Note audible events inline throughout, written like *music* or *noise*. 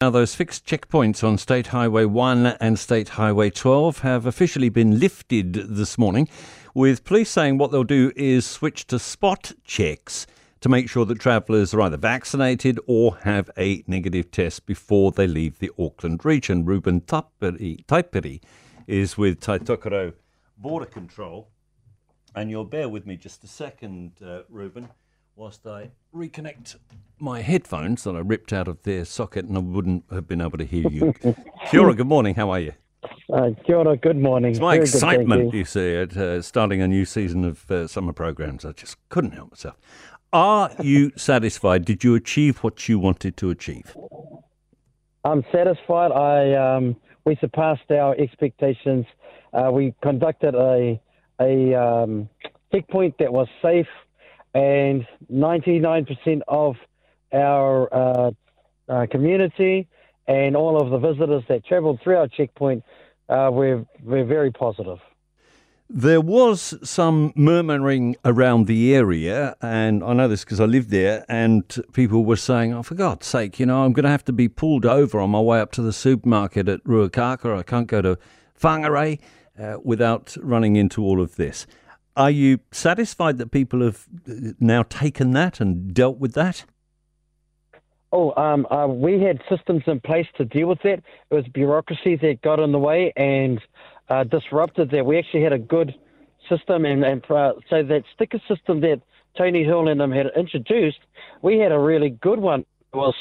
Now, those fixed checkpoints on State Highway 1 and State Highway 12 have officially been lifted this morning, with police saying what they'll do is switch to spot checks to make sure that travellers are either vaccinated or have a negative test before they leave the Auckland region. Reuben Taipiri is with Tai Tokerau Border Control. And you'll bear with me just a second, uh, Reuben whilst I reconnect my headphones that I ripped out of their socket and I wouldn't have been able to hear you. *laughs* Kia ora, good morning. How are you? Uh, kia ora, good morning. It's my Very excitement, you. you. see, at uh, starting a new season of uh, summer programs. I just couldn't help myself. Are you *laughs* satisfied? Did you achieve what you wanted to achieve? I'm satisfied. I um, we surpassed our expectations. Uh, we conducted a a um, checkpoint that was safe and 99% of our uh, uh, community and all of the visitors that travelled through our checkpoint uh, were, were very positive. There was some murmuring around the area, and I know this because I lived there, and people were saying, oh, for God's sake, you know, I'm going to have to be pulled over on my way up to the supermarket at Ruakaka. I can't go to Whangarei uh, without running into all of this. Are you satisfied that people have uh, now taken that and dealt with that? Oh, um, uh, we had systems in place to deal with that. It was bureaucracy that got in the way and uh, disrupted that. We actually had a good system, and, and uh, so that sticker system that Tony Hill and them had introduced, we had a really good one. It was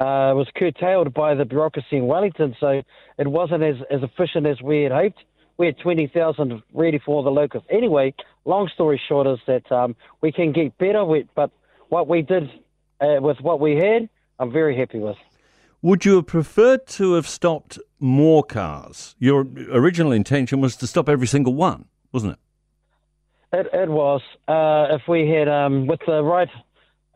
uh, was curtailed by the bureaucracy in Wellington, so it wasn't as, as efficient as we had hoped we had 20,000 ready for the locals. Anyway, long story short is that um, we can get better, with, but what we did uh, with what we had, I'm very happy with. Would you have preferred to have stopped more cars? Your original intention was to stop every single one, wasn't it? It, it was. Uh, if we had, um, with the right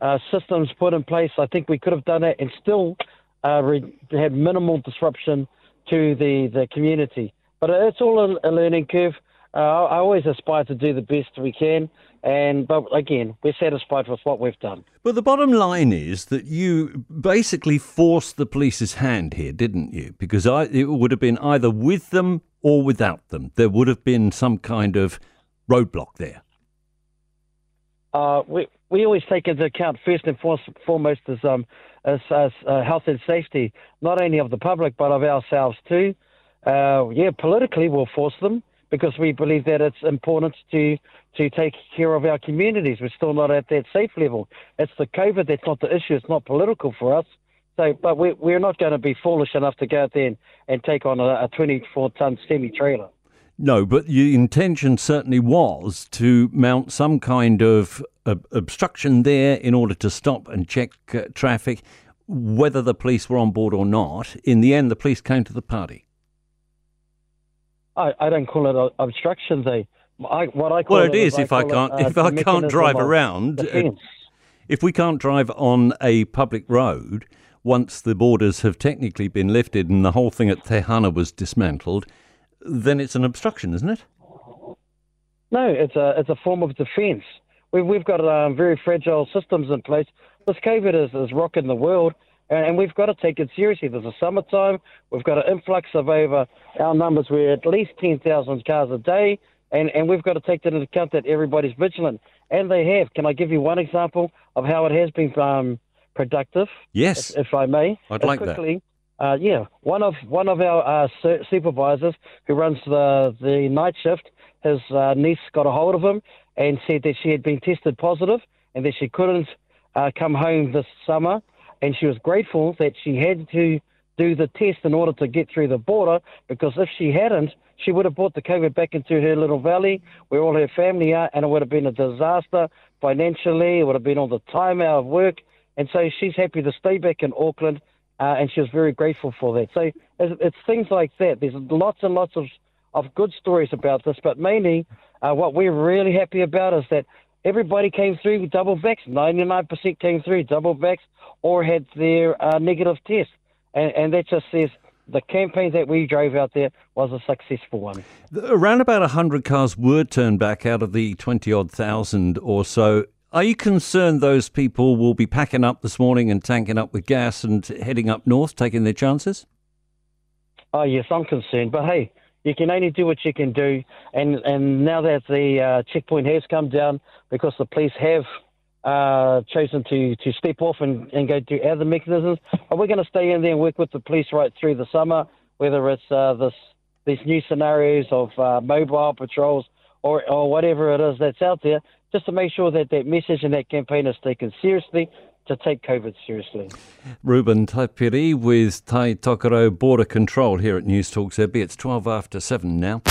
uh, systems put in place, I think we could have done it and still uh, re- had minimal disruption to the, the community. But it's all a, a learning curve. Uh, I always aspire to do the best we can, and but again, we're satisfied with what we've done. But the bottom line is that you basically forced the police's hand here, didn't you? Because I, it would have been either with them or without them. There would have been some kind of roadblock there. Uh, we we always take into account first and foremost as um as, as uh, health and safety, not only of the public but of ourselves too uh, yeah, politically we'll force them because we believe that it's important to to take care of our communities. We're still not at that safe level. It's the COVID that's not the issue. It's not political for us. So, but we, we're not going to be foolish enough to go out there and, and take on a, a 24 ton semi trailer. No, but the intention certainly was to mount some kind of uh, obstruction there in order to stop and check uh, traffic, whether the police were on board or not. In the end, the police came to the party. I, I don't call it obstructions. I, I what I call well, it, it is, if I, can't it, uh, if I can't drive around. Uh, if we can't drive on a public road once the borders have technically been lifted and the whole thing at Te Hana was dismantled, then it's an obstruction, isn't it? No, it's a it's a form of defence. We've we've got um, very fragile systems in place. This COVID is, is rocking the world and we've got to take it seriously. There's a summertime. We've got an influx of over our numbers. We're at least 10,000 cars a day, and, and we've got to take that into account that everybody's vigilant. And they have. Can I give you one example of how it has been um, productive? Yes. If, if I may. I'd like quickly, that. Uh, yeah, one of one of our uh, supervisors who runs the the night shift, his uh, niece got a hold of him and said that she had been tested positive and that she couldn't uh, come home this summer and she was grateful that she had to do the test in order to get through the border because if she hadn't, she would have brought the COVID back into her little valley where all her family are, and it would have been a disaster financially. It would have been all the time out of work, and so she's happy to stay back in Auckland, uh, and she was very grateful for that. So it's, it's, things like that. There's lots and lots of of good stories about this, but mainly uh, what we're really happy about is that everybody came through with double vax. 99% came through double vax or had their uh, negative test. And, and that just says the campaign that we drove out there was a successful one. Around about 100 cars were turned back out of the 20 odd thousand or so. Are you concerned those people will be packing up this morning and tanking up with gas and heading up north, taking their chances? Oh, yes, I'm concerned. But hey, you can only do what you can do. And, and now that the uh, checkpoint has come down because the police have uh, chosen to, to step off and, and go to other mechanisms, are we going to stay in there and work with the police right through the summer, whether it's uh, this, these new scenarios of uh, mobile patrols or, or whatever it is that's out there, just to make sure that that message and that campaign is taken seriously to take COVID seriously. Reuben Taipiri with Tai Tokerau Border Control here at News Talk ZB. It's 12 after 7 now.